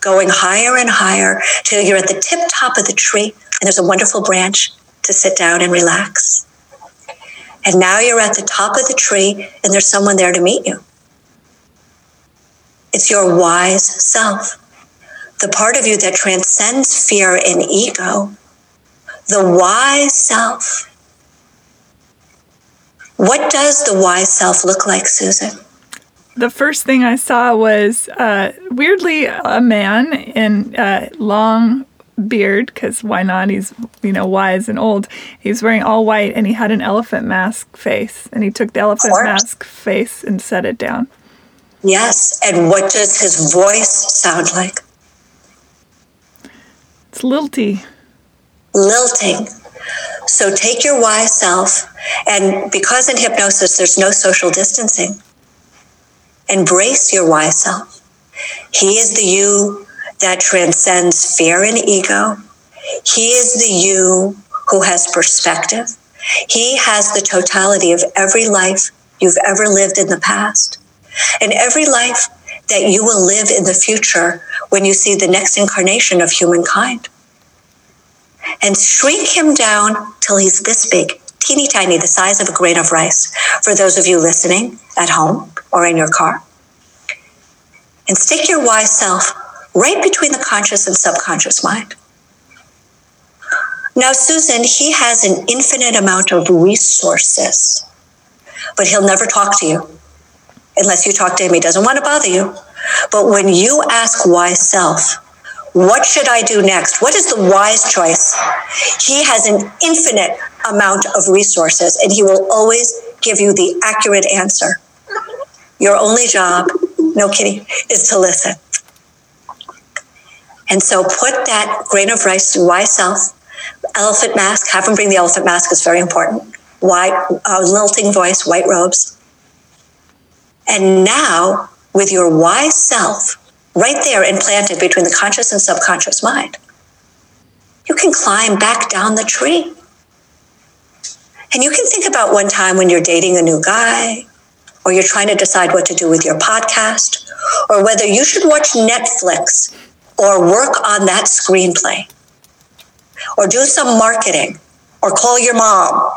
going higher and higher till you're at the tip top of the tree, and there's a wonderful branch to sit down and relax. And now you're at the top of the tree, and there's someone there to meet you. It's your wise self, the part of you that transcends fear and ego, the wise self. What does the wise self look like, Susan? The first thing I saw was uh, weirdly a man in uh, long beard because why not? He's you know wise and old. He's wearing all white and he had an elephant mask face and he took the elephant mask face and set it down. Yes, and what does his voice sound like? It's lilty. Lilting. So take your wise self, and because in hypnosis there's no social distancing, embrace your wise self. He is the you that transcends fear and ego. He is the you who has perspective. He has the totality of every life you've ever lived in the past and every life that you will live in the future when you see the next incarnation of humankind. And shrink him down till he's this big, teeny tiny, the size of a grain of rice, for those of you listening at home or in your car. And stick your wise self right between the conscious and subconscious mind. Now, Susan, he has an infinite amount of resources, but he'll never talk to you unless you talk to him. He doesn't want to bother you. But when you ask wise self, what should I do next? What is the wise choice? He has an infinite amount of resources and he will always give you the accurate answer. Your only job, no kidding, is to listen. And so put that grain of rice to wise self, elephant mask, have him bring the elephant mask is very important. White, uh, lilting voice, white robes. And now, with your wise self right there implanted between the conscious and subconscious mind, you can climb back down the tree. And you can think about one time when you're dating a new guy, or you're trying to decide what to do with your podcast, or whether you should watch Netflix or work on that screenplay, or do some marketing, or call your mom.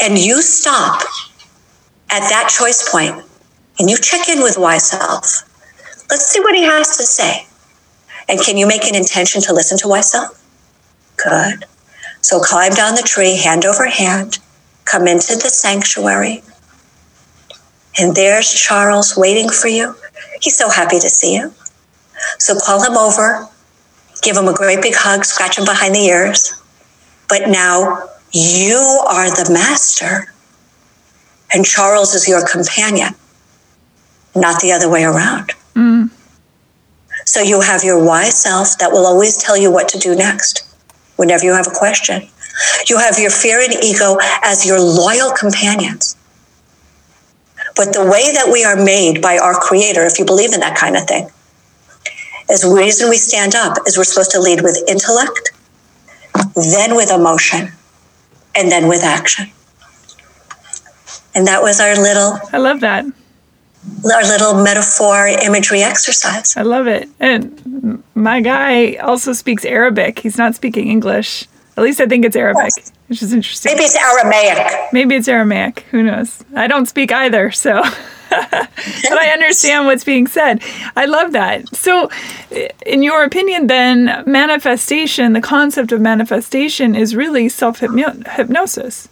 And you stop at that choice point and you check in with wise self. Let's see what he has to say. And can you make an intention to listen to wise self? Good. So climb down the tree, hand over hand, come into the sanctuary. And there's Charles waiting for you. He's so happy to see you. So call him over, give him a great big hug, scratch him behind the ears. But now you are the master and Charles is your companion, not the other way around. Mm. So you have your wise self that will always tell you what to do next whenever you have a question. You have your fear and ego as your loyal companions. But the way that we are made by our creator, if you believe in that kind of thing, is the reason we stand up is we're supposed to lead with intellect, then with emotion, and then with action. And that was our little. I love that. Our little metaphor imagery exercise. I love it. And my guy also speaks Arabic. He's not speaking English. At least I think it's Arabic, yes. which is interesting. Maybe it's Aramaic. Maybe it's Aramaic. Who knows? I don't speak either, so. but I understand what's being said. I love that. So, in your opinion, then, manifestation, the concept of manifestation is really self hypnosis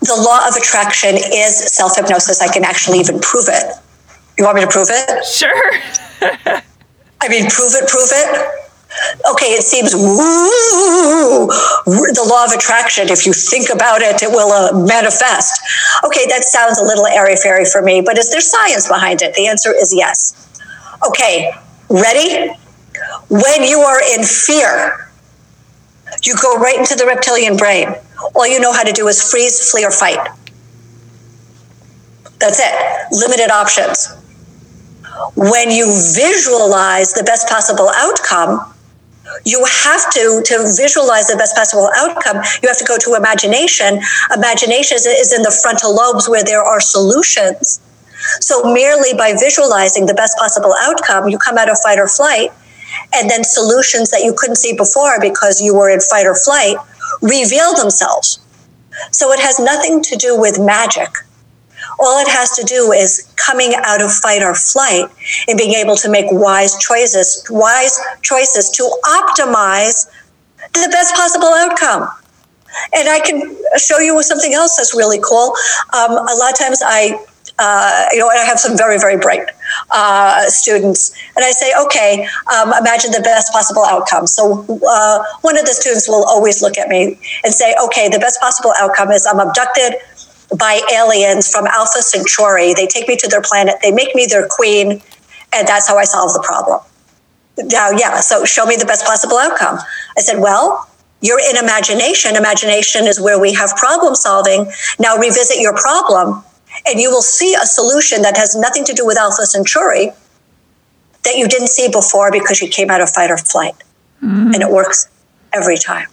the law of attraction is self hypnosis. I can actually even prove it. You want me to prove it? Sure. I mean, prove it, prove it. Okay, it seems woo, the law of attraction. If you think about it, it will uh, manifest. Okay, that sounds a little airy fairy for me, but is there science behind it? The answer is yes. Okay, ready? When you are in fear, you go right into the reptilian brain all you know how to do is freeze, flee, or fight. That's it. Limited options. when you visualize the best possible outcome, you have to to visualize the best possible outcome you have to go to imagination imagination is, in the frontal lobes where there are solutions so merely by visualizing the best possible outcome you come out of fight or flight and then solutions that you couldn't see before because you were in fight or flight reveal themselves so it has nothing to do with magic all it has to do is coming out of fight or flight and being able to make wise choices, wise choices to optimize the best possible outcome. And I can show you something else that's really cool. Um, a lot of times I uh, you know, I have some very, very bright uh, students. And I say, okay, um, imagine the best possible outcome. So uh, one of the students will always look at me and say, okay, the best possible outcome is I'm abducted by aliens from Alpha Centauri. They take me to their planet, they make me their queen, and that's how I solve the problem. Now, yeah, so show me the best possible outcome. I said, well, you're in imagination. Imagination is where we have problem solving. Now revisit your problem, and you will see a solution that has nothing to do with Alpha Centauri that you didn't see before because you came out of fight or flight. Mm-hmm. And it works every time.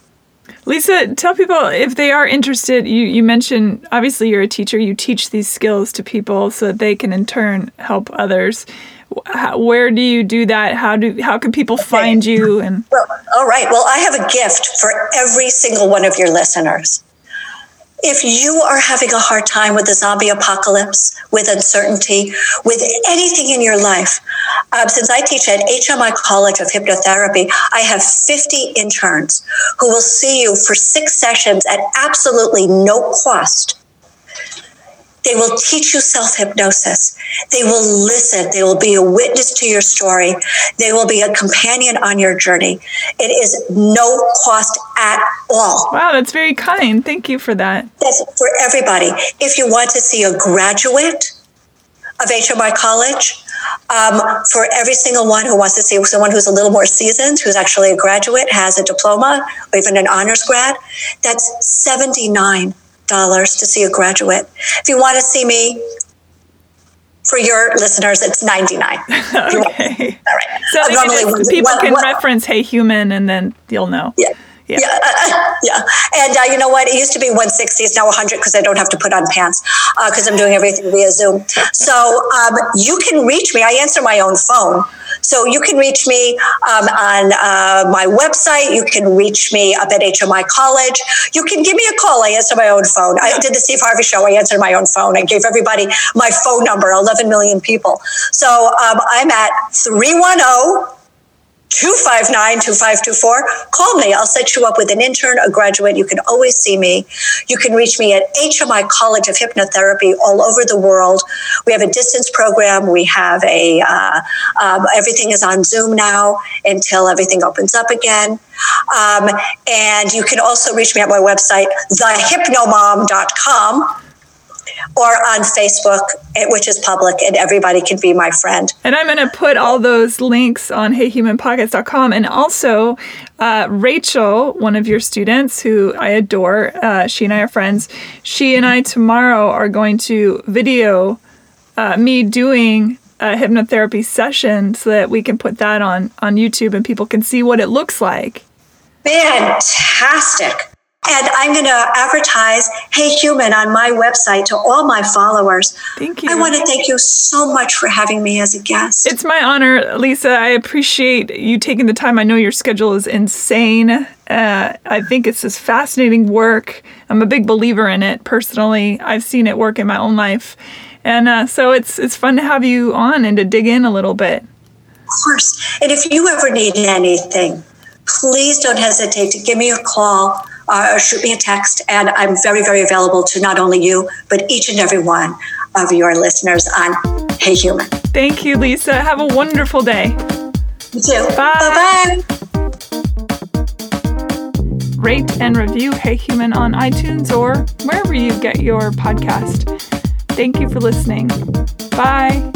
Lisa, tell people if they are interested. You, you mentioned obviously you're a teacher, you teach these skills to people so that they can in turn help others. How, where do you do that? How do how can people find you? And well, all right. Well, I have a gift for every single one of your listeners if you are having a hard time with the zombie apocalypse, with uncertainty, with anything in your life, um, since I teach at HMI College of Hypnotherapy, I have 50 interns who will see you for six sessions at absolutely no cost they will teach you self hypnosis. They will listen. They will be a witness to your story. They will be a companion on your journey. It is no cost at all. Wow, that's very kind. Thank you for that. That's for everybody. If you want to see a graduate of HMI College, um, for every single one who wants to see someone who's a little more seasoned, who's actually a graduate, has a diploma, or even an honors grad, that's 79 dollars to see a graduate. If you want to see me, for your listeners, it's ninety nine. okay. All right. So uh, people can reference "Hey Human" and then you'll know. Yeah. Yeah, yeah, uh, yeah. And uh, you know what? It used to be 160. It's now 100 because I don't have to put on pants because uh, I'm doing everything via Zoom. So um, you can reach me. I answer my own phone. So you can reach me um, on uh, my website. You can reach me up at HMI College. You can give me a call. I answer my own phone. I did the Steve Harvey show. I answered my own phone. I gave everybody my phone number, 11 million people. So um, I'm at 310 259 2524. Call me. I'll set you up with an intern, a graduate. You can always see me. You can reach me at HMI College of Hypnotherapy all over the world. We have a distance program. We have a, uh, um, everything is on Zoom now until everything opens up again. Um, and you can also reach me at my website, thehypnomom.com or on Facebook, which is public and everybody can be my friend. And I'm going to put all those links on heyhumanpodcast.com. And also, uh, Rachel, one of your students who I adore, uh, she and I are friends, she and I tomorrow are going to video uh, me doing a hypnotherapy session so that we can put that on, on YouTube and people can see what it looks like. Fantastic. And I'm going to advertise Hey Human on my website to all my followers. Thank you. I want to thank you so much for having me as a guest. It's my honor, Lisa. I appreciate you taking the time. I know your schedule is insane. Uh, I think it's this fascinating work. I'm a big believer in it personally. I've seen it work in my own life. And uh, so it's it's fun to have you on and to dig in a little bit. Of course. And if you ever need anything, please don't hesitate to give me a call uh, shoot me a text. And I'm very, very available to not only you, but each and every one of your listeners on Hey Human. Thank you, Lisa. Have a wonderful day. You too. Bye. Bye Rate and review Hey Human on iTunes or wherever you get your podcast. Thank you for listening. Bye.